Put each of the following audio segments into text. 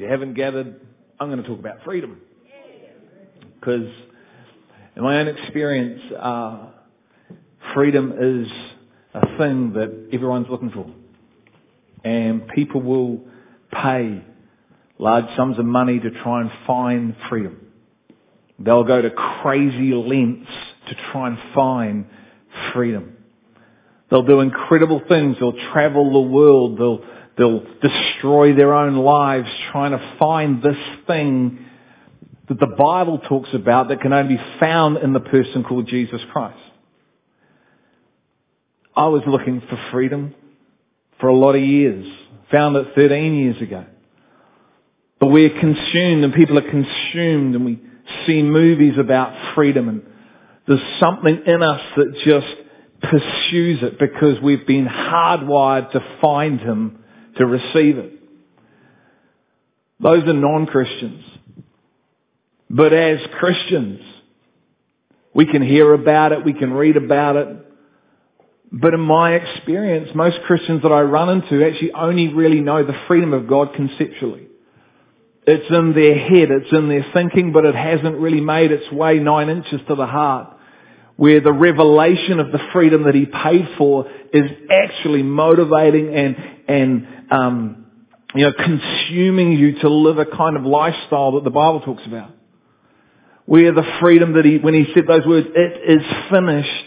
If you haven't gathered, I'm going to talk about freedom. Because in my own experience, uh, freedom is a thing that everyone's looking for. And people will pay large sums of money to try and find freedom. They'll go to crazy lengths to try and find freedom. They'll do incredible things. They'll travel the world. They'll, they'll destroy their own lives trying to find this thing that the Bible talks about that can only be found in the person called Jesus Christ. I was looking for freedom for a lot of years. Found it 13 years ago. But we're consumed and people are consumed and we see movies about freedom and there's something in us that just pursues it because we've been hardwired to find Him to receive it. Those are non-Christians. But as Christians, we can hear about it, we can read about it. But in my experience, most Christians that I run into actually only really know the freedom of God conceptually. It's in their head, it's in their thinking, but it hasn't really made its way nine inches to the heart. Where the revelation of the freedom that He paid for is actually motivating and, and, um, you know, consuming you to live a kind of lifestyle that the Bible talks about where the freedom that he, when he said those words, it is finished,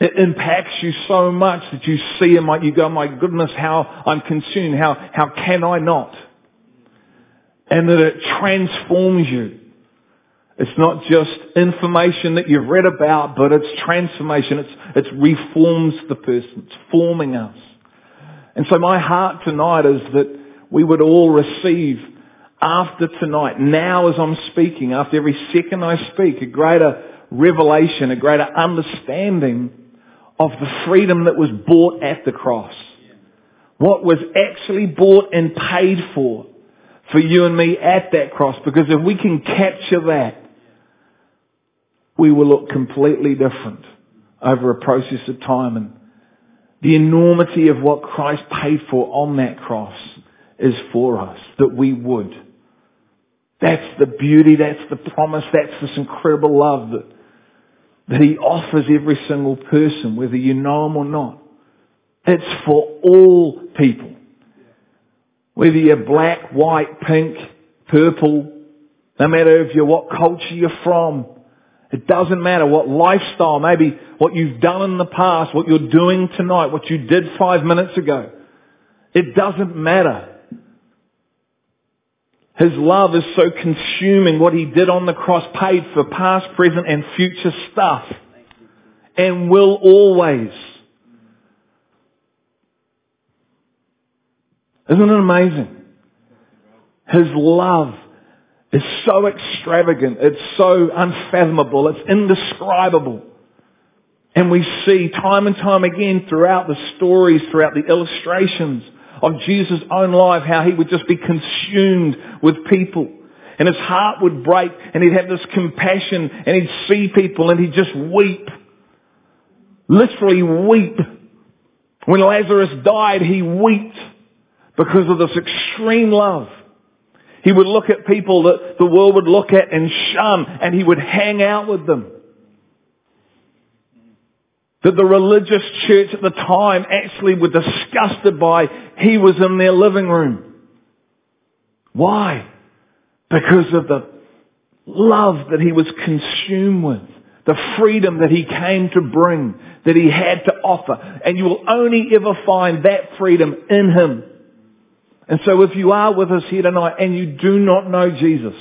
it impacts you so much that you see him like you go, my goodness, how I'm consumed, how, how can I not? And that it transforms you. It's not just information that you've read about, but it's transformation. It's, it's reforms the person. It's forming us. And so my heart tonight is that we would all receive after tonight, now as I'm speaking, after every second I speak, a greater revelation, a greater understanding of the freedom that was bought at the cross. What was actually bought and paid for for you and me at that cross. Because if we can capture that, we will look completely different over a process of time. And the enormity of what Christ paid for on that cross is for us, that we would. That's the beauty, that's the promise, that's this incredible love that, that He offers every single person, whether you know Him or not. It's for all people. Whether you're black, white, pink, purple, no matter if you're what culture you're from, it doesn't matter what lifestyle, maybe what you've done in the past, what you're doing tonight, what you did five minutes ago. It doesn't matter. His love is so consuming. What he did on the cross paid for past, present and future stuff. And will always. Isn't it amazing? His love is so extravagant. It's so unfathomable. It's indescribable. And we see time and time again throughout the stories, throughout the illustrations, of Jesus' own life, how he would just be consumed with people. And his heart would break and he'd have this compassion and he'd see people and he'd just weep. Literally weep. When Lazarus died, he wept because of this extreme love. He would look at people that the world would look at and shun and he would hang out with them that the religious church at the time actually were disgusted by, he was in their living room. Why? Because of the love that he was consumed with, the freedom that he came to bring, that he had to offer. And you will only ever find that freedom in him. And so if you are with us here tonight and you do not know Jesus,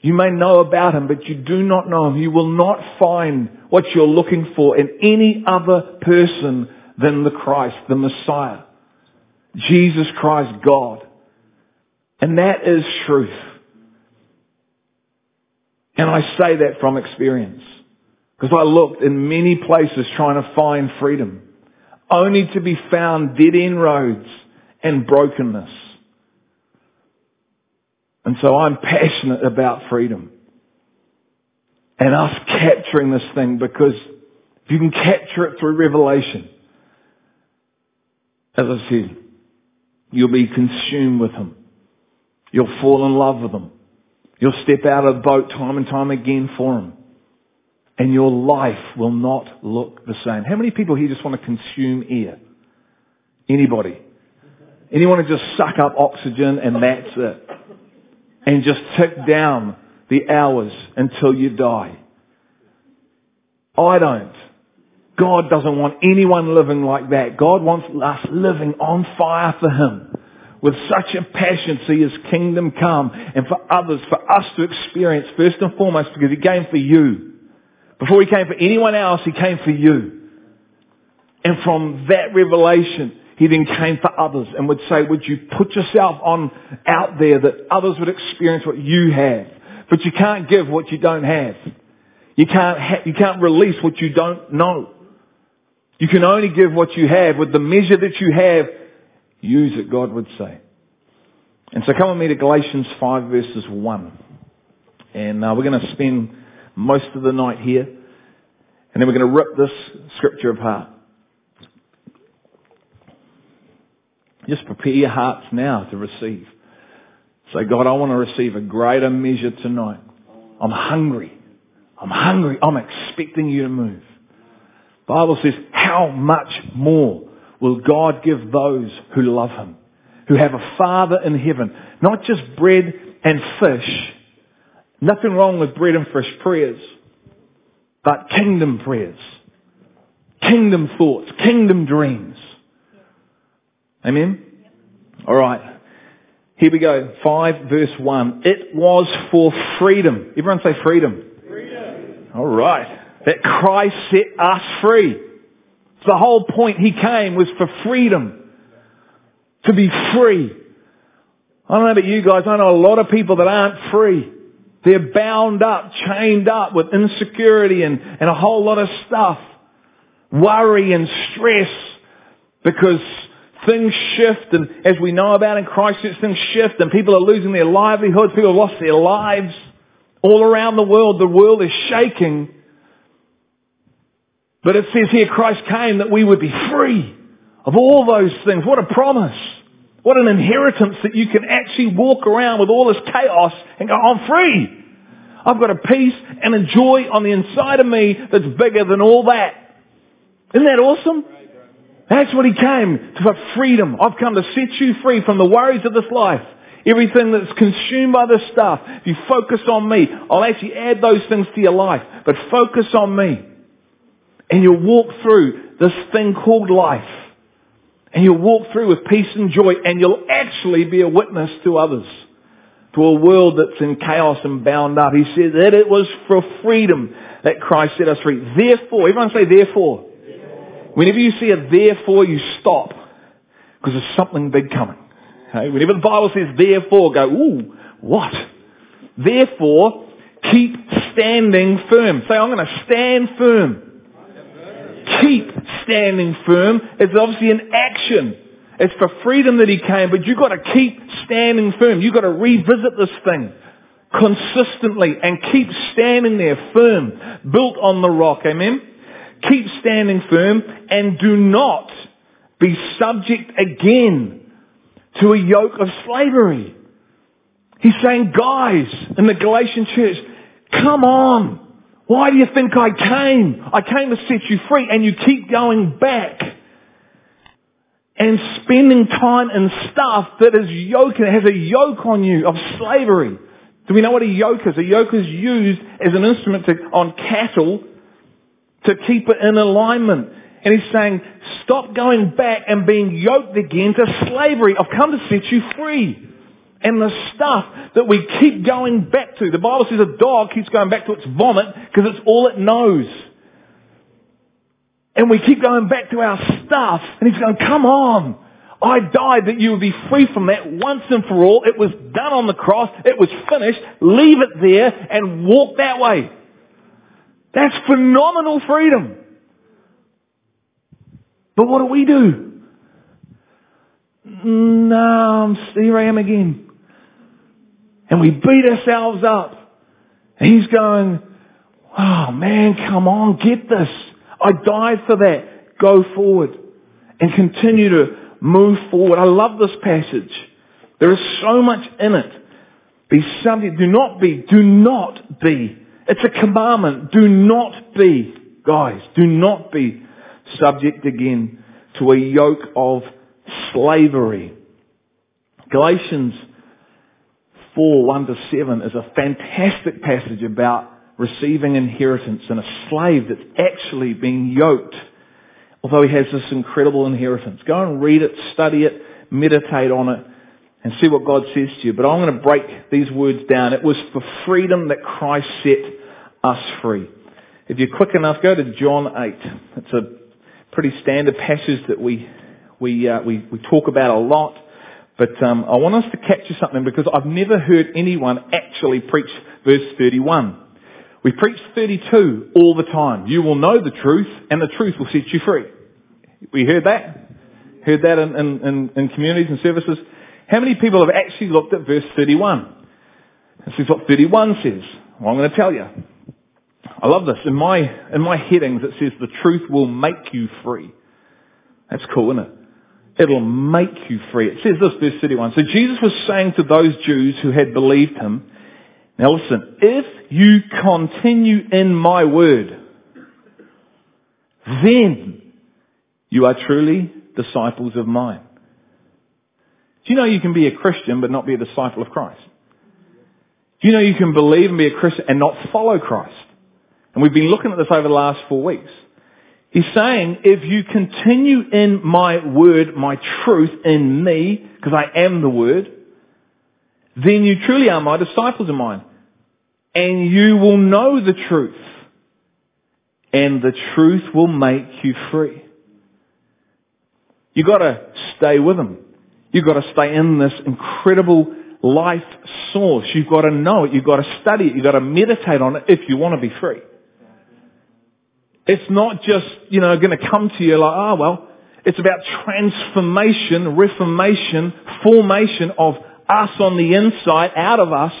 you may know about him, but you do not know him. You will not find what you're looking for in any other person than the Christ, the Messiah. Jesus Christ, God. And that is truth. And I say that from experience. Because I looked in many places trying to find freedom. Only to be found dead end roads and brokenness. And so I'm passionate about freedom. And us capturing this thing because if you can capture it through revelation, as I said, You'll be consumed with Him. You'll fall in love with Him. You'll step out of the boat time and time again for Him. And your life will not look the same. How many people here just want to consume air? Anybody? Anyone to just suck up oxygen and that's it? And just tick down the hours until you die. I don't. God doesn't want anyone living like that. God wants us living on fire for Him with such a passion to see His kingdom come and for others, for us to experience first and foremost because He came for you. Before He came for anyone else, He came for you. And from that revelation, He then came for others and would say, would you put yourself on out there that others would experience what you have? But you can't give what you don't have. You can't, ha- you can't release what you don't know. You can only give what you have with the measure that you have. Use it, God would say. And so come with me to Galatians 5 verses 1. And uh, we're going to spend most of the night here. And then we're going to rip this scripture apart. Just prepare your hearts now to receive. Say, God, I want to receive a greater measure tonight. I'm hungry. I'm hungry. I'm expecting you to move. Bible says, how much more will God give those who love Him, who have a Father in heaven, not just bread and fish. Nothing wrong with bread and fish prayers, but kingdom prayers, kingdom thoughts, kingdom dreams. Amen? Alright. Here we go. 5 verse 1. It was for freedom. Everyone say freedom. Freedom. Alright that Christ set us free. The whole point he came was for freedom. To be free. I don't know about you guys, I know a lot of people that aren't free. They're bound up, chained up with insecurity and, and a whole lot of stuff. Worry and stress because things shift and as we know about in Christ, things shift and people are losing their livelihoods, people have lost their lives. All around the world, the world is shaking but it says here Christ came that we would be free of all those things. What a promise. What an inheritance that you can actually walk around with all this chaos and go, I'm free. I've got a peace and a joy on the inside of me that's bigger than all that. Isn't that awesome? That's what he came for freedom. I've come to set you free from the worries of this life. Everything that's consumed by this stuff. If you focus on me, I'll actually add those things to your life. But focus on me. And you'll walk through this thing called life. And you'll walk through with peace and joy and you'll actually be a witness to others. To a world that's in chaos and bound up. He said that it was for freedom that Christ set us free. Therefore, everyone say therefore. Whenever you see a therefore, you stop. Because there's something big coming. Okay? Whenever the Bible says therefore, go, ooh, what? Therefore, keep standing firm. Say, I'm going to stand firm keep standing firm. It's obviously an action. It's for freedom that he came, but you've got to keep standing firm. You've got to revisit this thing consistently and keep standing there firm, built on the rock. Amen? Keep standing firm and do not be subject again to a yoke of slavery. He's saying, guys, in the Galatian church, come on. Why do you think I came? I came to set you free and you keep going back and spending time in stuff that is yoke, and has a yoke on you of slavery. Do we know what a yoke is? A yoke is used as an instrument to, on cattle to keep it in alignment. And he's saying, stop going back and being yoked again to slavery. I've come to set you free and the stuff that we keep going back to. The Bible says a dog keeps going back to its vomit because it's all it knows. And we keep going back to our stuff and he's going, come on. I died that you would be free from that once and for all. It was done on the cross. It was finished. Leave it there and walk that way. That's phenomenal freedom. But what do we do? No, here I am again. And we beat ourselves up. And he's going, oh man, come on, get this. I died for that. Go forward and continue to move forward. I love this passage. There is so much in it. Be subject. Do not be. Do not be. It's a commandment. Do not be. Guys, do not be subject again to a yoke of slavery. Galatians 4, 1 to 7 is a fantastic passage about receiving inheritance and a slave that's actually being yoked, although he has this incredible inheritance. Go and read it, study it, meditate on it, and see what God says to you. But I'm going to break these words down. It was for freedom that Christ set us free. If you're quick enough, go to John 8. It's a pretty standard passage that we, we, uh, we, we talk about a lot. But um, I want us to capture something because I've never heard anyone actually preach verse 31. We preach 32 all the time. You will know the truth and the truth will set you free. We heard that? Heard that in, in, in, communities and services? How many people have actually looked at verse 31? This is what 31 says. Well, I'm going to tell you. I love this. In my, in my headings it says the truth will make you free. That's cool, isn't it? It'll make you free. It says this, verse 31. So Jesus was saying to those Jews who had believed him, now listen, if you continue in my word, then you are truly disciples of mine. Do you know you can be a Christian but not be a disciple of Christ? Do you know you can believe and be a Christian and not follow Christ? And we've been looking at this over the last four weeks. He's saying, if you continue in my word, my truth in me, because I am the word, then you truly are my disciples of mine. And you will know the truth. And the truth will make you free. You've got to stay with him. You've got to stay in this incredible life source. You've got to know it. You've got to study it. You've got to meditate on it if you want to be free. It's not just, you know, going to come to you like, oh well, it's about transformation, reformation, formation of us on the inside, out of us.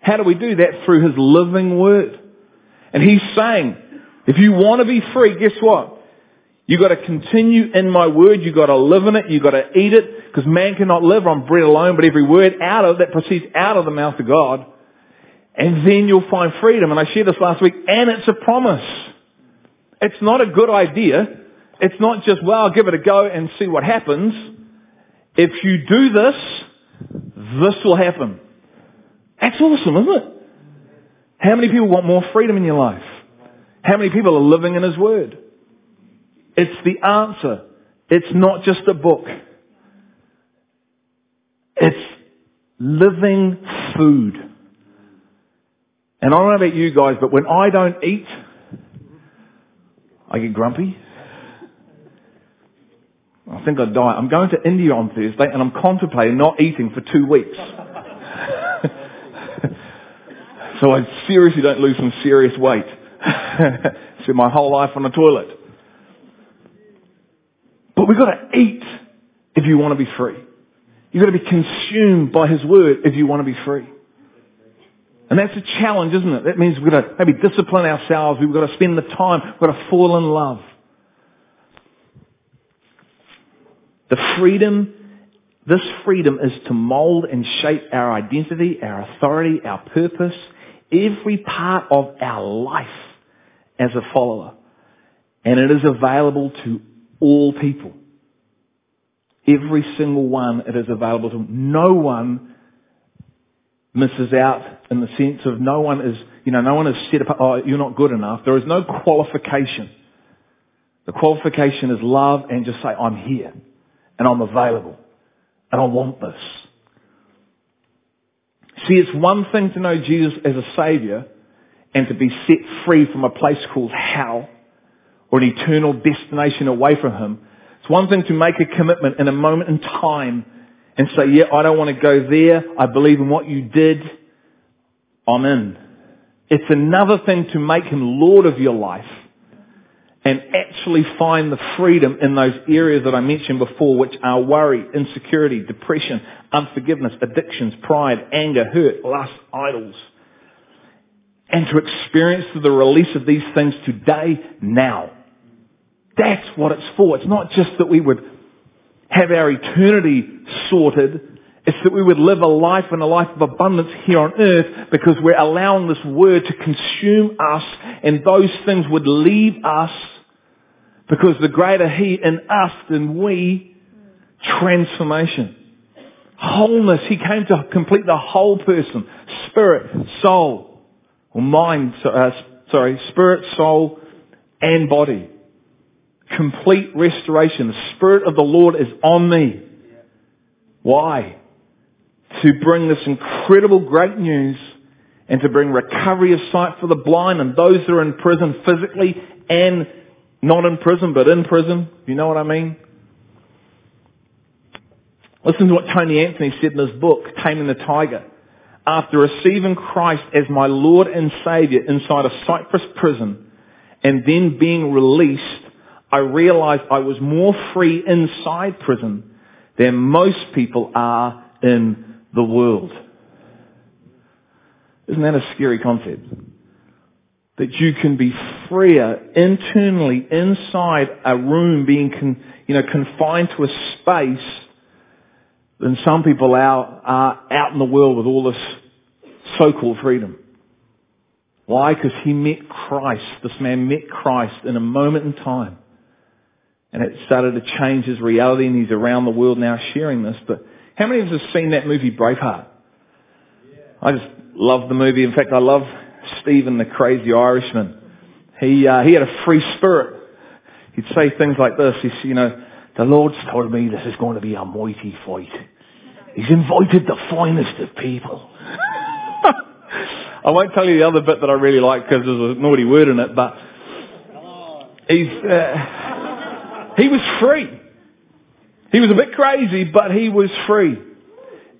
How do we do that? Through His living Word. And He's saying, if you want to be free, guess what? You've got to continue in my word. You've got to live in it. You've got to eat it. Because man cannot live on bread alone, but every word out of that proceeds out of the mouth of God. And then you'll find freedom. And I shared this last week. And it's a promise. It's not a good idea. It's not just, well, I'll give it a go and see what happens. If you do this, this will happen. That's awesome, isn't it? How many people want more freedom in your life? How many people are living in His Word? It's the answer. It's not just a book. It's living food. And I don't know about you guys, but when I don't eat, I get grumpy. I think I'd die. I'm going to India on Thursday and I'm contemplating not eating for two weeks. so I seriously don't lose some serious weight. Spend my whole life on the toilet. But we've got to eat if you want to be free. You've got to be consumed by His Word if you want to be free. And that's a challenge, isn't it? That means we've got to maybe discipline ourselves. We've got to spend the time. We've got to fall in love. The freedom, this freedom is to mold and shape our identity, our authority, our purpose, every part of our life as a follower. And it is available to all people. Every single one it is available to. No one misses out in the sense of no one is, you know, no one is set up, oh, you're not good enough. There is no qualification. The qualification is love and just say, I'm here and I'm available and I want this. See, it's one thing to know Jesus as a savior and to be set free from a place called hell or an eternal destination away from him. It's one thing to make a commitment in a moment in time and say, yeah, I don't want to go there. I believe in what you did. I'm in. It's another thing to make him Lord of your life and actually find the freedom in those areas that I mentioned before, which are worry, insecurity, depression, unforgiveness, addictions, pride, anger, hurt, lust, idols. And to experience the release of these things today, now. That's what it's for. It's not just that we would have our eternity sorted. It's that we would live a life and a life of abundance here on earth because we're allowing this word to consume us and those things would leave us because the greater He in us than we, transformation. Wholeness. He came to complete the whole person. Spirit, soul, or mind, uh, sorry, spirit, soul, and body. Complete restoration. The Spirit of the Lord is on me. Why? To bring this incredible great news and to bring recovery of sight for the blind and those that are in prison physically and not in prison but in prison. You know what I mean? Listen to what Tony Anthony said in his book, Taming the Tiger. After receiving Christ as my Lord and Saviour inside a Cyprus prison and then being released, I realized I was more free inside prison than most people are in the world. Isn't that a scary concept? That you can be freer internally inside a room being con, you know, confined to a space than some people are, are out in the world with all this so-called freedom. Why? Because he met Christ. This man met Christ in a moment in time. And it started to change his reality and he's around the world now sharing this. But how many of us have seen that movie Braveheart? I just love the movie. In fact, I love Stephen the crazy Irishman. He, uh, he had a free spirit. He'd say things like this. He's, you know, the Lord's told me this is going to be a mighty fight. He's invited the finest of people. I won't tell you the other bit that I really like because there's a naughty word in it, but he's, uh, he was free. He was a bit crazy, but he was free.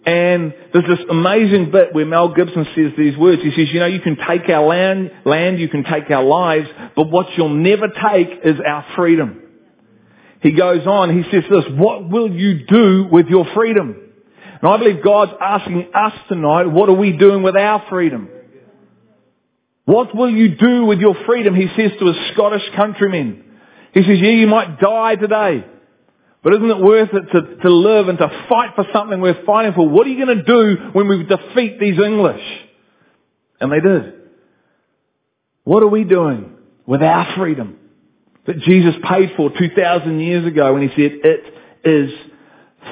And there's this amazing bit where Mel Gibson says these words. He says, you know, you can take our land, land, you can take our lives, but what you'll never take is our freedom. He goes on, he says this, what will you do with your freedom? And I believe God's asking us tonight, what are we doing with our freedom? What will you do with your freedom? He says to his Scottish countrymen. He says, yeah, you might die today. But isn't it worth it to, to live and to fight for something worth fighting for? What are you going to do when we defeat these English? And they did. What are we doing with our freedom that Jesus paid for 2,000 years ago when he said, it is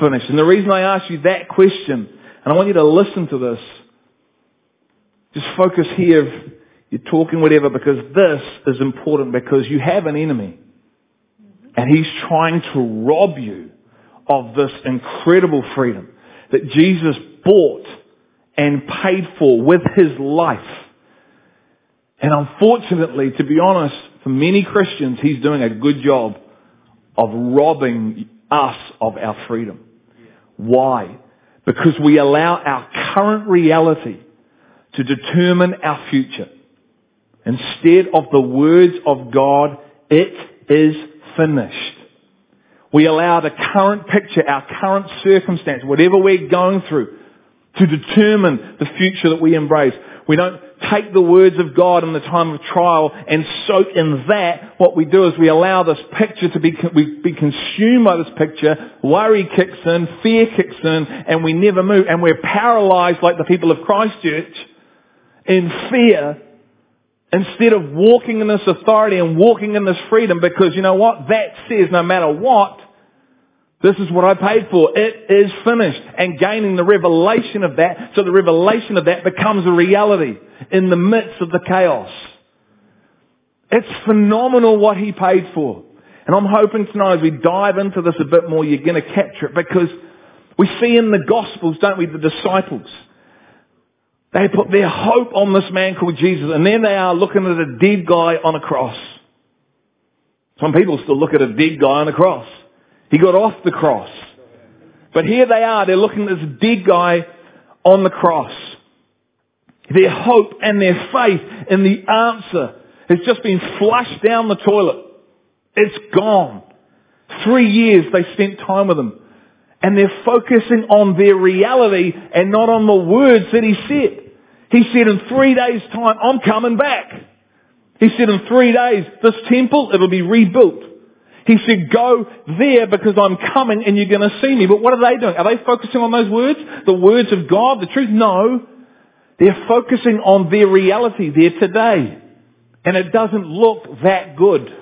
finished? And the reason I ask you that question, and I want you to listen to this, just focus here, you're talking whatever, because this is important because you have an enemy. And he's trying to rob you of this incredible freedom that Jesus bought and paid for with his life. And unfortunately, to be honest, for many Christians, he's doing a good job of robbing us of our freedom. Why? Because we allow our current reality to determine our future. Instead of the words of God, it is finished. We allow the current picture, our current circumstance, whatever we're going through, to determine the future that we embrace. We don't take the words of God in the time of trial and soak in that. What we do is we allow this picture to be, we be consumed by this picture. Worry kicks in, fear kicks in, and we never move. And we're paralyzed like the people of Christchurch in fear instead of walking in this authority and walking in this freedom because you know what? That says no matter what, this is what I paid for. It is finished. And gaining the revelation of that, so the revelation of that becomes a reality in the midst of the chaos. It's phenomenal what he paid for. And I'm hoping tonight as we dive into this a bit more, you're going to capture it because we see in the Gospels, don't we, the disciples. They put their hope on this man called Jesus, and then they are looking at a dead guy on a cross. Some people still look at a dead guy on a cross. He got off the cross. But here they are, they're looking at this dead guy on the cross. Their hope and their faith in the answer has just been flushed down the toilet. It's gone. Three years they spent time with him. And they're focusing on their reality and not on the words that he said. He said, in three days time, I'm coming back. He said, in three days, this temple, it'll be rebuilt. He said, go there because I'm coming and you're going to see me. But what are they doing? Are they focusing on those words? The words of God, the truth? No. They're focusing on their reality, their today. And it doesn't look that good.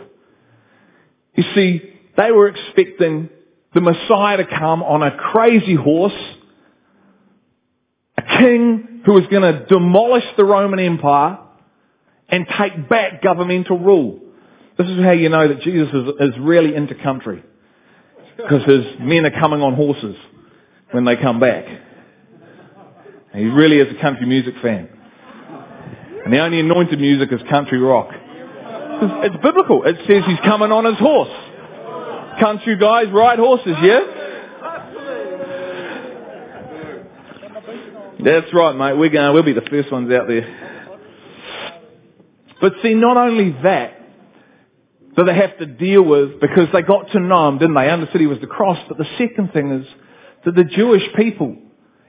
You see, they were expecting the Messiah to come on a crazy horse, a king who was going to demolish the Roman Empire and take back governmental rule. This is how you know that Jesus is, is really into country. Because his men are coming on horses when they come back. He really is a country music fan. And the only anointed music is country rock. It's, it's biblical. It says he's coming on his horse. Country guys ride horses, yeah? That's right, mate. We're going, we'll be the first ones out there. But see, not only that, that they have to deal with because they got to know him, didn't they? Understood he was the cross. But the second thing is that the Jewish people,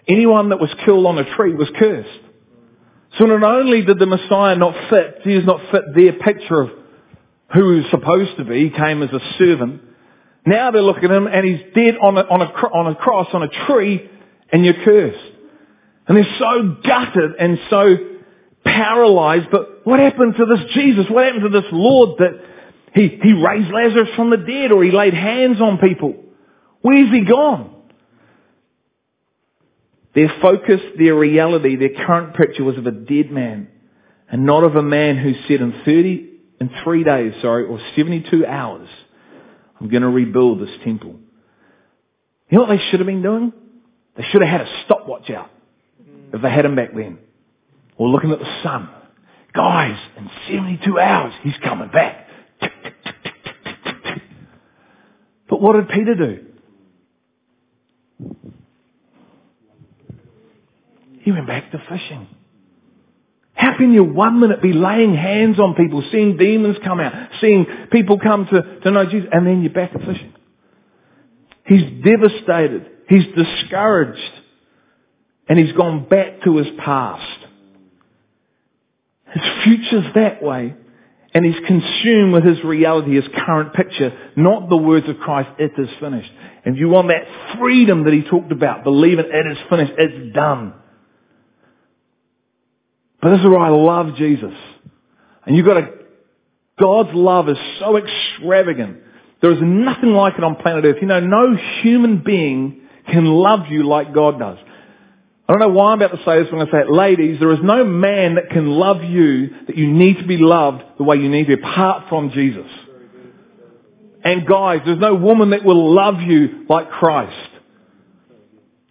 anyone that was killed on a tree was cursed. So not only did the Messiah not fit, he Jesus not fit their picture of who he was supposed to be, he came as a servant. Now they're looking at him and he's dead on a, on a, on a cross, on a tree, and you're cursed. And they're so gutted and so paralyzed, but what happened to this Jesus? What happened to this Lord that he, he raised Lazarus from the dead or he laid hands on people? Where's he gone? Their focus, their reality, their current picture was of a dead man and not of a man who said in 30, in three days, sorry, or 72 hours, I'm going to rebuild this temple. You know what they should have been doing? They should have had a stopwatch out if they had him back then. Or looking at the sun. Guys, in 72 hours, he's coming back. But what did Peter do? He went back to fishing. How can you one minute be laying hands on people, seeing demons come out, seeing people come to, to know Jesus, and then you're back to fishing? He's devastated. He's discouraged. And he's gone back to his past. His future's that way. And he's consumed with his reality, his current picture, not the words of Christ, it is finished. And you want that freedom that he talked about, believe believing it is finished, it's done. But this is where I love Jesus. And you've got to, God's love is so extravagant. There is nothing like it on planet Earth. You know, no human being can love you like God does. I don't know why I'm about to say this when I'm going to say it. Ladies, there is no man that can love you that you need to be loved the way you need to apart from Jesus. And guys, there's no woman that will love you like Christ.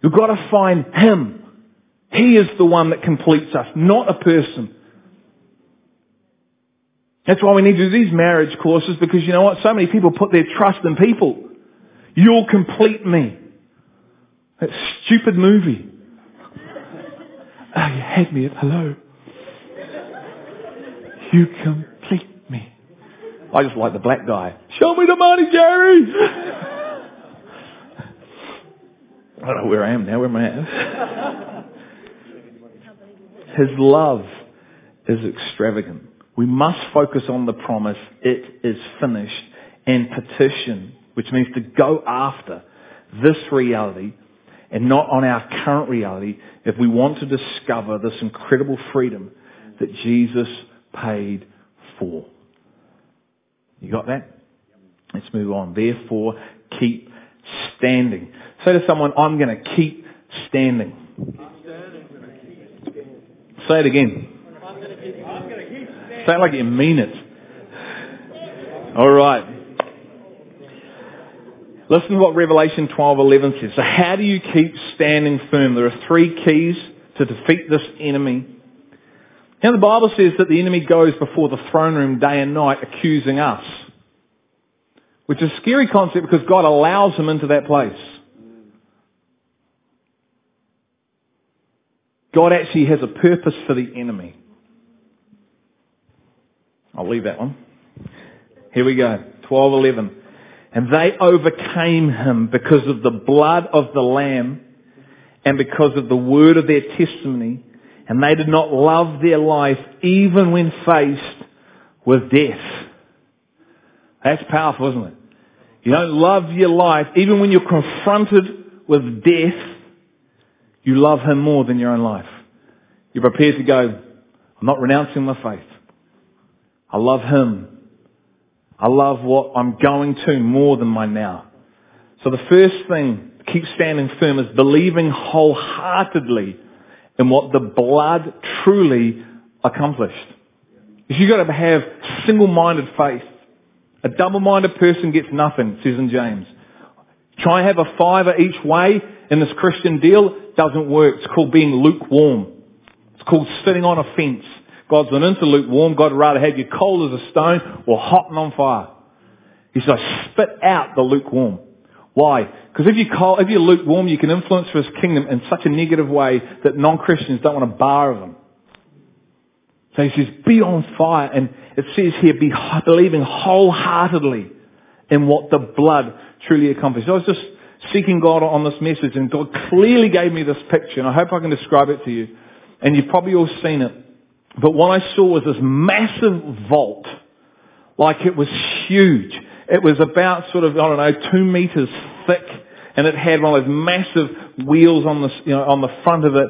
You've got to find Him. He is the one that completes us, not a person. That's why we need to do these marriage courses because you know what? So many people put their trust in people. You'll complete me. That stupid movie. Oh, you had me at hello. You complete me. I just like the black guy. Show me the money, Jerry! I don't know where I am now. Where am I at? His love is extravagant. We must focus on the promise, it is finished, and petition, which means to go after this reality and not on our current reality if we want to discover this incredible freedom that Jesus paid for. You got that? Let's move on. Therefore, keep standing. Say to someone, I'm going to keep standing. Say it again. Say it like you mean it. All right. Listen to what Revelation 12:11 says. So how do you keep standing firm? There are three keys to defeat this enemy. Now the Bible says that the enemy goes before the throne room day and night accusing us. Which is a scary concept because God allows him into that place. God actually has a purpose for the enemy. I'll leave that one. Here we go. 12:11. And they overcame him because of the blood of the lamb and because of the word of their testimony and they did not love their life even when faced with death. That's powerful, isn't it? You don't love your life, even when you're confronted with death, you love Him more than your own life. You're prepared to go, I'm not renouncing my faith. I love Him. I love what I'm going to more than my now. So the first thing, keep standing firm, is believing wholeheartedly in what the blood truly accomplished. If you've got to have single-minded faith, a double-minded person gets nothing, says in James. Try and have a fiver each way in this Christian deal, doesn't work. It's called being lukewarm. It's called sitting on a fence. God's not into lukewarm. God would rather have you cold as a stone or hot and on fire. He says, I spit out the lukewarm. Why? Because if cold, if you're lukewarm, you can influence for his kingdom in such a negative way that non-Christians don't want a bar of him. So he says, be on fire. And it says here, be believing wholeheartedly in what the blood truly accomplished. I was just seeking God on this message and God clearly gave me this picture and I hope I can describe it to you. And you've probably all seen it. But what I saw was this massive vault. Like it was huge. It was about sort of, I don't know, two meters thick. And it had one of those massive wheels on the, you know, on the front of it.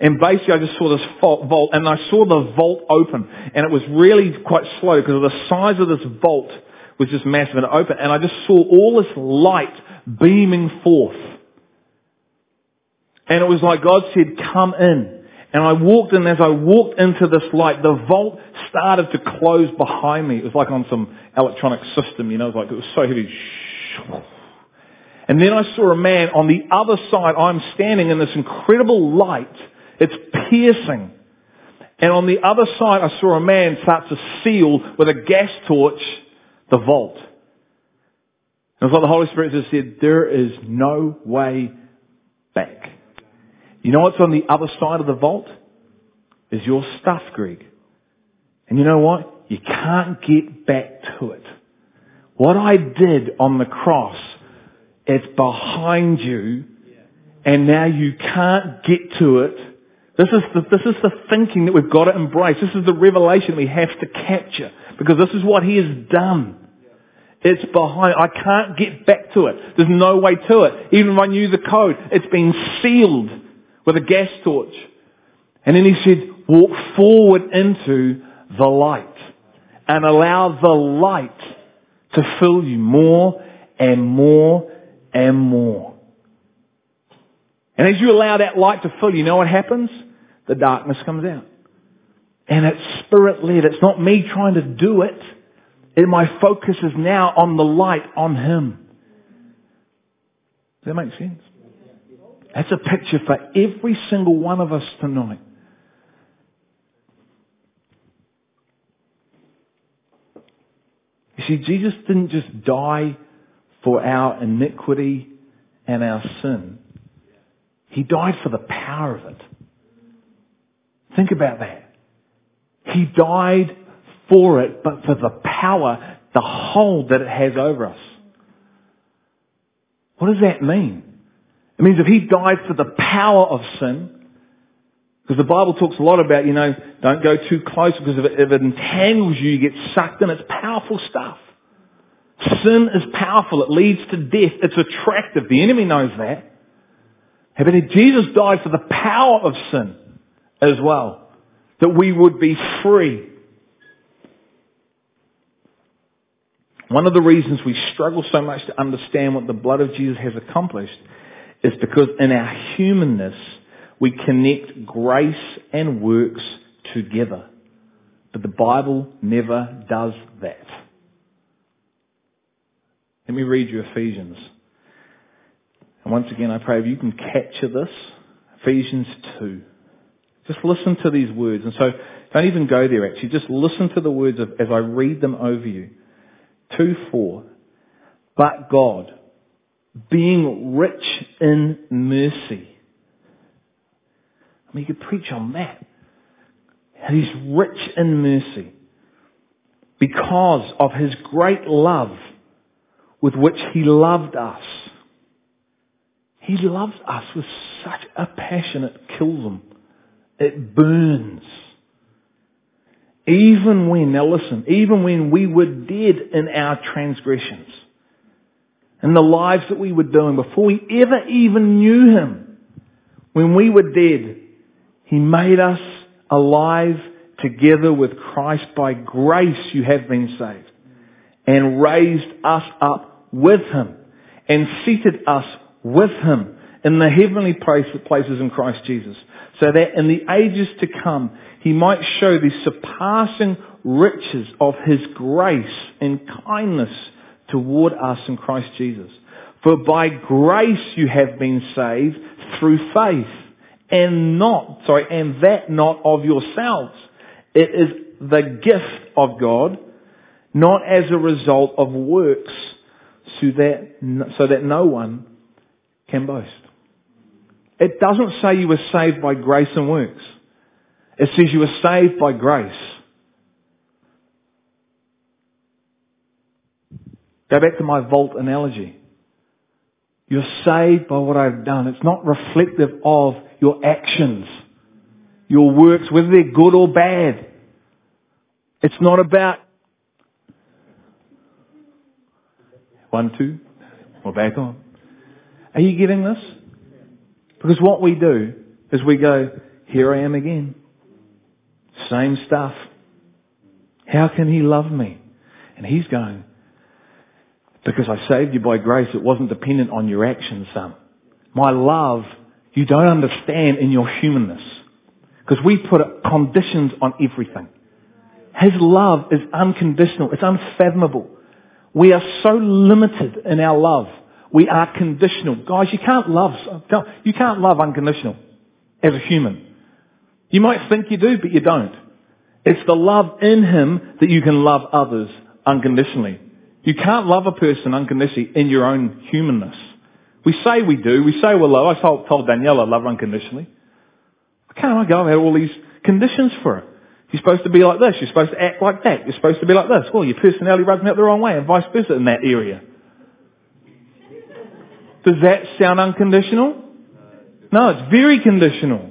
And basically I just saw this vault and I saw the vault open. And it was really quite slow because the size of this vault was just massive and open. And I just saw all this light beaming forth. And it was like God said, come in. And I walked in, as I walked into this light, the vault started to close behind me. It was like on some electronic system, you know, it was like, it was so heavy. And then I saw a man on the other side. I'm standing in this incredible light. It's piercing. And on the other side, I saw a man start to seal with a gas torch the vault. And it's like the Holy Spirit just said, there is no way back. You know what's on the other side of the vault? Is your stuff, Greg. And you know what? You can't get back to it. What I did on the cross, it's behind you, and now you can't get to it. This is the, this is the thinking that we've got to embrace. This is the revelation we have to capture. Because this is what He has done. It's behind. I can't get back to it. There's no way to it. Even if I knew the code, it's been sealed with a gas torch. And then he said, walk forward into the light and allow the light to fill you more and more and more. And as you allow that light to fill you, you know what happens? The darkness comes out. And it's spirit led. It's not me trying to do it. And my focus is now on the light, on Him. Does that make sense? That's a picture for every single one of us tonight. You see, Jesus didn't just die for our iniquity and our sin. He died for the power of it. Think about that. He died for it, but for the power, the hold that it has over us. What does that mean? It means if he died for the power of sin, because the Bible talks a lot about, you know, don't go too close because if it, if it entangles you, you get sucked in. It's powerful stuff. Sin is powerful. It leads to death. It's attractive. The enemy knows that. But Jesus died for the power of sin as well. That we would be free. One of the reasons we struggle so much to understand what the blood of Jesus has accomplished is because in our humanness, we connect grace and works together. But the Bible never does that. Let me read you Ephesians. And once again, I pray if you can capture this. Ephesians 2. Just listen to these words. And so, don't even go there actually. Just listen to the words of, as I read them over you. 2 4. But God, being rich in mercy. I mean, you could preach on that. He's rich in mercy because of his great love with which he loved us. He loves us with such a passion it kills him. It burns. Even when, now listen, even when we were dead in our transgressions, and the lives that we were doing before we ever even knew Him. When we were dead, He made us alive together with Christ. By grace you have been saved. And raised us up with Him. And seated us with Him in the heavenly place, places in Christ Jesus. So that in the ages to come, He might show the surpassing riches of His grace and kindness toward us in Christ Jesus. For by grace you have been saved through faith and not, sorry, and that not of yourselves. It is the gift of God, not as a result of works, so that, so that no one can boast. It doesn't say you were saved by grace and works. It says you were saved by grace. Go back to my vault analogy. You're saved by what I've done. It's not reflective of your actions, your works, whether they're good or bad. It's not about one, two, we're back on. Are you getting this? Because what we do is we go, here I am again. Same stuff. How can he love me? And he's going, because I saved you by grace, it wasn't dependent on your actions, son. My love, you don't understand in your humanness. Because we put conditions on everything. His love is unconditional. It's unfathomable. We are so limited in our love. We are conditional. Guys, you can't love, you can't love unconditional as a human. You might think you do, but you don't. It's the love in Him that you can love others unconditionally. You can't love a person unconditionally in your own humanness. We say we do. We say we're love. I told, told I love unconditionally. Why can't I go? I had all these conditions for it. You're supposed to be like this. You're supposed to act like that. You're supposed to be like this. Well, your personality rubs me up the wrong way and vice versa in that area. Does that sound unconditional? No, it's very conditional.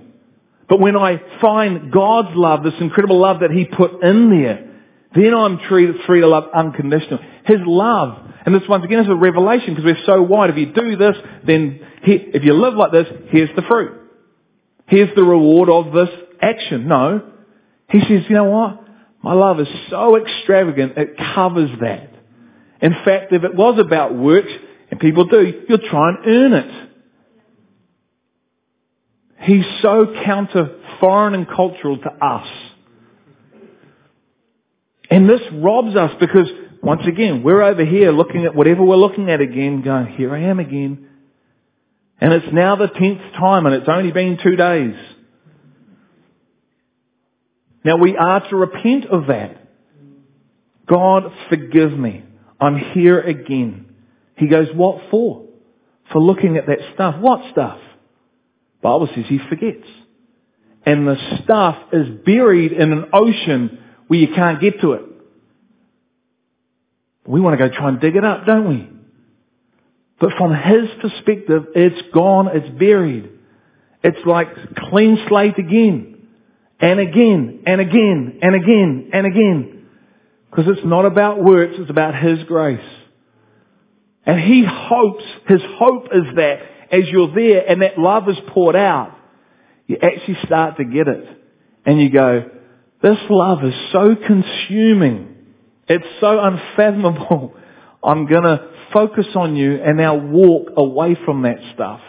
But when I find God's love, this incredible love that He put in there, then I'm free, to love unconditionally. His love. And this once again is a revelation because we're so wide. If you do this, then he, if you live like this, here's the fruit. Here's the reward of this action. No. He says, you know what? My love is so extravagant, it covers that. In fact, if it was about works, and people do, you'll try and earn it. He's so counter foreign and cultural to us. And this robs us because, once again, we're over here looking at whatever we're looking at again, going, here I am again. And it's now the tenth time and it's only been two days. Now we are to repent of that. God forgive me. I'm here again. He goes, what for? For looking at that stuff. What stuff? Bible says he forgets. And the stuff is buried in an ocean where you can't get to it. We want to go try and dig it up, don't we? But from his perspective, it's gone, it's buried. It's like clean slate again. And again, and again, and again, and again. Because it's not about works, it's about his grace. And he hopes, his hope is that as you're there and that love is poured out, you actually start to get it. And you go, this love is so consuming. It's so unfathomable. I'm going to focus on you and now walk away from that stuff.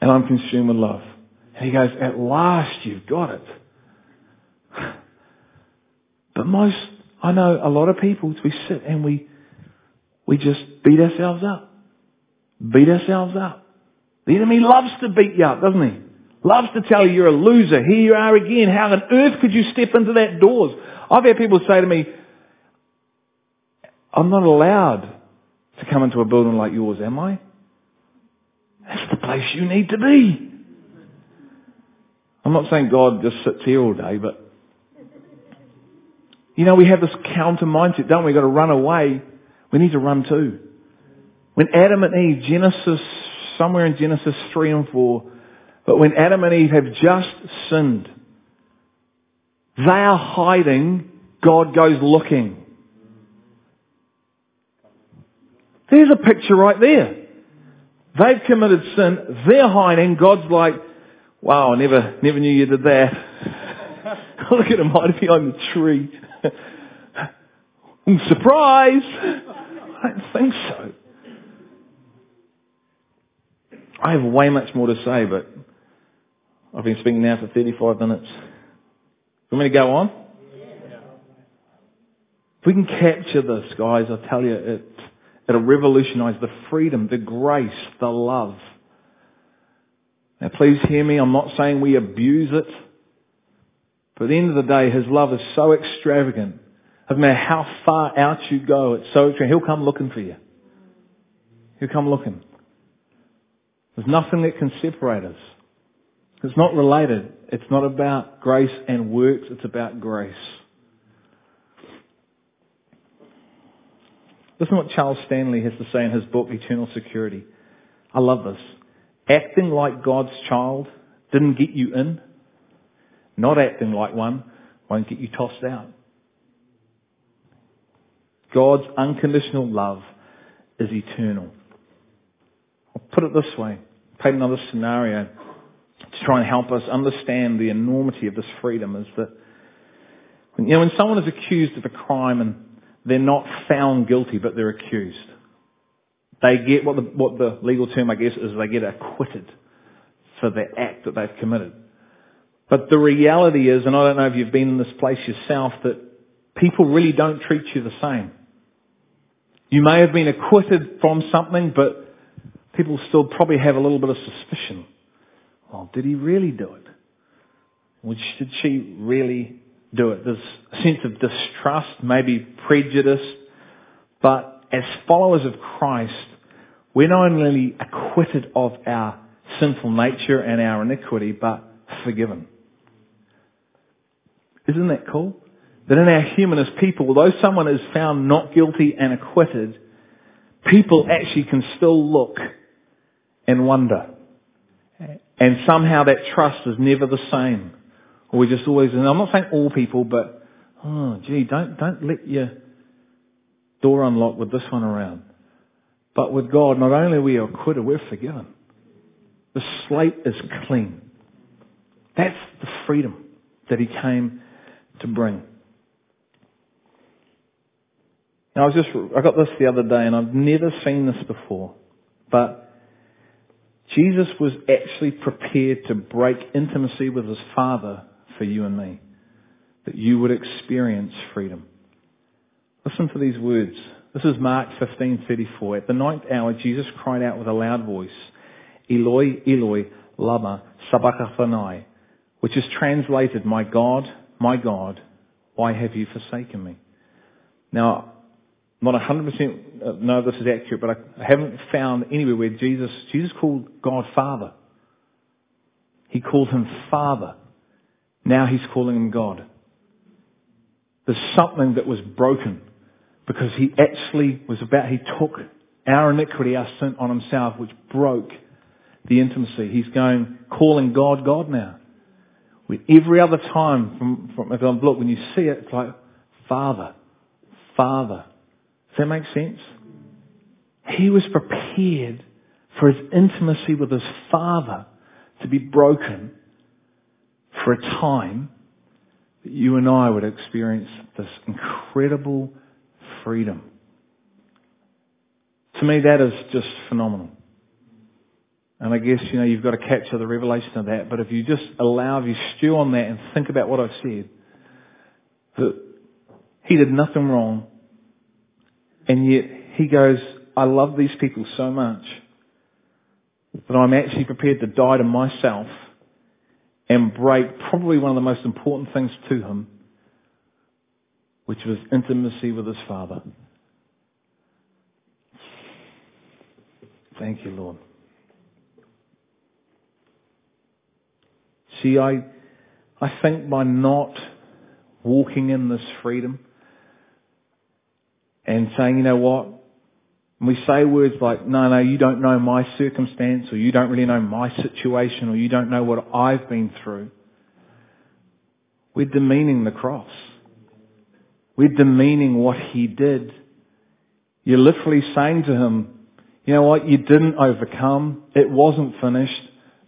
And I'm consumed with love. And he goes, at last you've got it. But most, I know a lot of people, we sit and we, we just beat ourselves up. Beat ourselves up. The enemy loves to beat you up, doesn't he? Loves to tell you you're a loser. Here you are again. How on earth could you step into that doors? I've had people say to me, I'm not allowed to come into a building like yours, am I? That's the place you need to be. I'm not saying God just sits here all day, but you know, we have this counter mindset, don't we? We've got to run away. We need to run too. When Adam and Eve, Genesis, somewhere in Genesis 3 and 4, but when Adam and Eve have just sinned, they are hiding, God goes looking. There's a picture right there. They've committed sin. They're hiding. God's like, wow, I never, never knew you did that. Look at him hiding behind the tree. Surprise! I don't think so. I have way much more to say, but I've been speaking now for 35 minutes. You want me to go on? If we can capture this, guys, I tell you, it, it'll revolutionize the freedom, the grace, the love. Now please hear me, I'm not saying we abuse it. But at the end of the day, His love is so extravagant. No matter how far out you go, it's so extravagant. He'll come looking for you. He'll come looking. There's nothing that can separate us. It's not related. It's not about grace and works. It's about grace. Listen to what Charles Stanley has to say in his book, Eternal Security. I love this. Acting like God's child didn't get you in. Not acting like one won't get you tossed out. God's unconditional love is eternal. I'll put it this way. Paint another scenario to try and help us understand the enormity of this freedom is that you know, when someone is accused of a crime and they're not found guilty, but they're accused. They get what the, what the legal term, I guess, is they get acquitted for the act that they've committed. But the reality is, and I don't know if you've been in this place yourself, that people really don't treat you the same. You may have been acquitted from something, but people still probably have a little bit of suspicion. Well, did he really do it? Or did she really do it. There's a sense of distrust, maybe prejudice, but as followers of Christ, we're not only acquitted of our sinful nature and our iniquity, but forgiven. Isn't that cool? That in our humanist people, although someone is found not guilty and acquitted, people actually can still look and wonder. And somehow that trust is never the same. Or we just always, and I'm not saying all people, but, oh gee, don't, don't let your door unlock with this one around. But with God, not only are we acquitted, we're forgiven. The slate is clean. That's the freedom that He came to bring. Now I was just, I got this the other day and I've never seen this before, but Jesus was actually prepared to break intimacy with His Father for you and me. That you would experience freedom. Listen to these words. This is Mark 15:34. At the ninth hour, Jesus cried out with a loud voice, Eloi, Eloi, lama sabachthani, which is translated, My God, my God, why have you forsaken me? Now, I'm not 100% know uh, this is accurate, but I haven't found anywhere where Jesus, Jesus called God Father. He called him Father. Now he's calling him God. There's something that was broken because he actually was about, he took our iniquity, our sin on himself, which broke the intimacy. He's going, calling God, God now. With every other time from, from if I'm look, when you see it, it's like, Father, Father. Does that make sense? He was prepared for his intimacy with his Father to be broken for a time that you and I would experience this incredible freedom. To me, that is just phenomenal. And I guess, you know, you've got to capture the revelation of that. But if you just allow, if you stew on that and think about what I've said, that he did nothing wrong. And yet he goes, I love these people so much that I'm actually prepared to die to myself and break probably one of the most important things to him, which was intimacy with his Father. Thank you, Lord. See, I, I think by not walking in this freedom and saying, you know what, and we say words like, no, no, you don't know my circumstance, or you don't really know my situation, or you don't know what I've been through. We're demeaning the cross. We're demeaning what he did. You're literally saying to him, you know what, you didn't overcome. It wasn't finished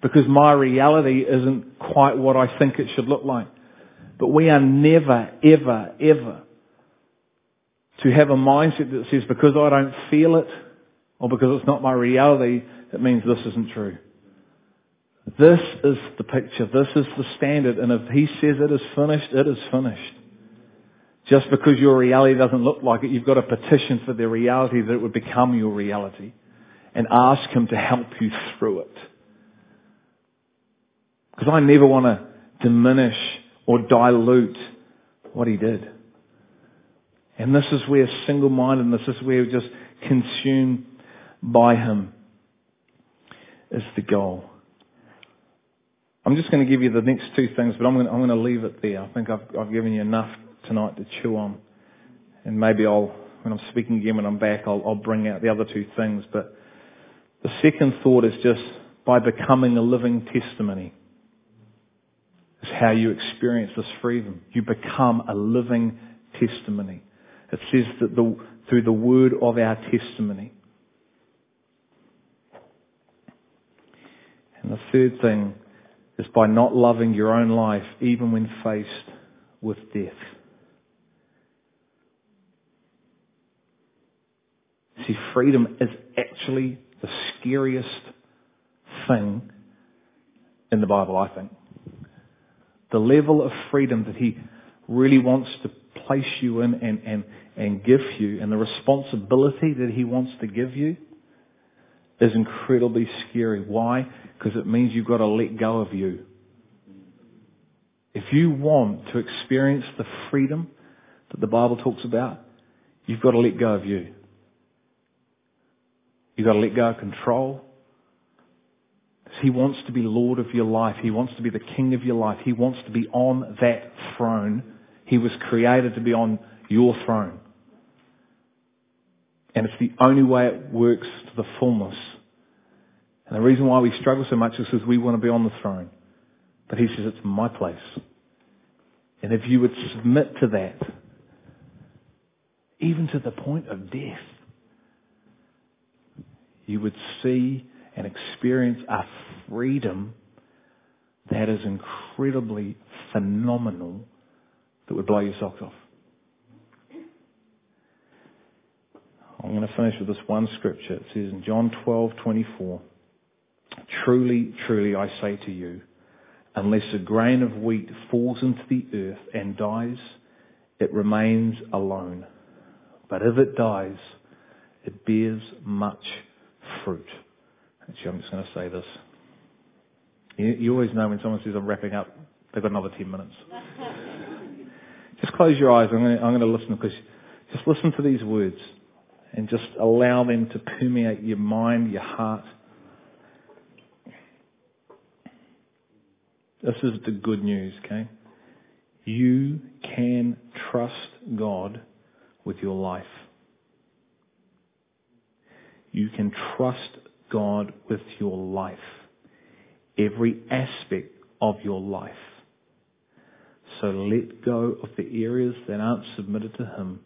because my reality isn't quite what I think it should look like. But we are never, ever, ever to have a mindset that says because I don't feel it or because it's not my reality, it means this isn't true. This is the picture. This is the standard. And if he says it is finished, it is finished. Just because your reality doesn't look like it, you've got to petition for the reality that it would become your reality and ask him to help you through it. Because I never want to diminish or dilute what he did. And this is where single-mindedness, this is where we're just consumed by him is the goal. I'm just going to give you the next two things, but I'm going to, I'm going to leave it there. I think I've, I've given you enough tonight to chew on. And maybe I'll, when I'm speaking again when I'm back, I'll, I'll bring out the other two things. But the second thought is just by becoming a living testimony is how you experience this freedom. You become a living testimony. It says that the, through the word of our testimony. And the third thing is by not loving your own life even when faced with death. See, freedom is actually the scariest thing in the Bible, I think. The level of freedom that He really wants to place you in and, and, and give you and the responsibility that He wants to give you is incredibly scary. Why? Because it means you've got to let go of you. If you want to experience the freedom that the Bible talks about, you've got to let go of you. You've got to let go of control. He wants to be Lord of your life. He wants to be the King of your life. He wants to be on that throne. He was created to be on your throne. And it's the only way it works to the fullness. And the reason why we struggle so much is because we want to be on the throne. But he says it's my place. And if you would submit to that, even to the point of death, you would see and experience a freedom that is incredibly phenomenal that would blow your socks off. I'm going to finish with this one scripture. It says in John 12:24, "Truly, truly I say to you, unless a grain of wheat falls into the earth and dies, it remains alone. But if it dies, it bears much fruit." Actually, I'm just going to say this. You, you always know when someone says I'm wrapping up, they've got another 10 minutes. Just close your eyes. I'm going, to, I'm going to listen because just listen to these words and just allow them to permeate your mind, your heart. This is the good news, okay? You can trust God with your life. You can trust God with your life. Every aspect of your life. So let go of the areas that aren't submitted to Him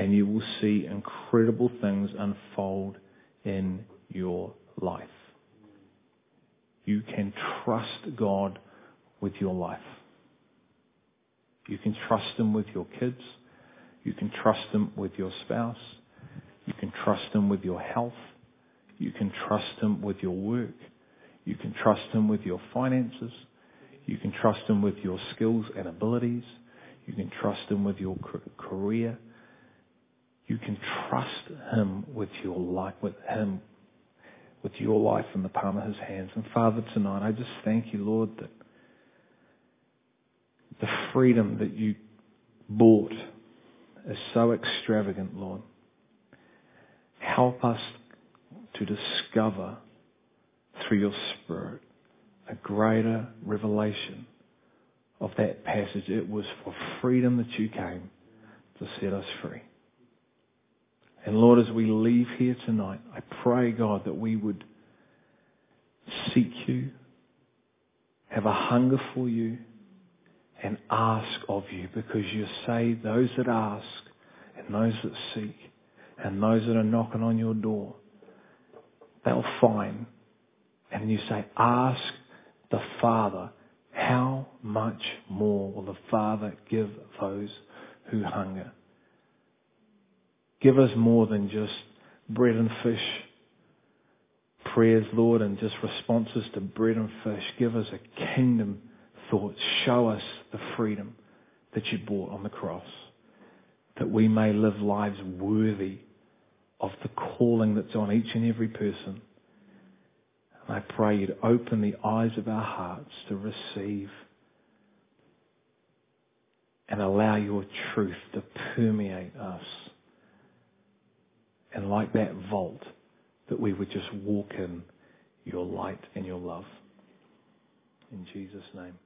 and you will see incredible things unfold in your life. You can trust God with your life. You can trust Him with your kids. You can trust Him with your spouse. You can trust Him with your health. You can trust Him with your work. You can trust Him with your finances. You can trust Him with your skills and abilities. You can trust Him with your career. You can trust Him with your life, with Him, with your life in the palm of His hands. And Father, tonight, I just thank you, Lord, that the freedom that you bought is so extravagant, Lord. Help us to discover through your Spirit a greater revelation of that passage. It was for freedom that you came to set us free. And Lord, as we leave here tonight, I pray, God, that we would seek you, have a hunger for you, and ask of you because you say those that ask and those that seek and those that are knocking on your door, they'll find. And you say, ask the Father, how much more will the Father give those who hunger? Give us more than just bread and fish prayers, Lord, and just responses to bread and fish. Give us a kingdom thought. Show us the freedom that you bought on the cross. That we may live lives worthy of the calling that's on each and every person. I pray you to open the eyes of our hearts to receive and allow your truth to permeate us. And like that vault, that we would just walk in your light and your love. In Jesus' name.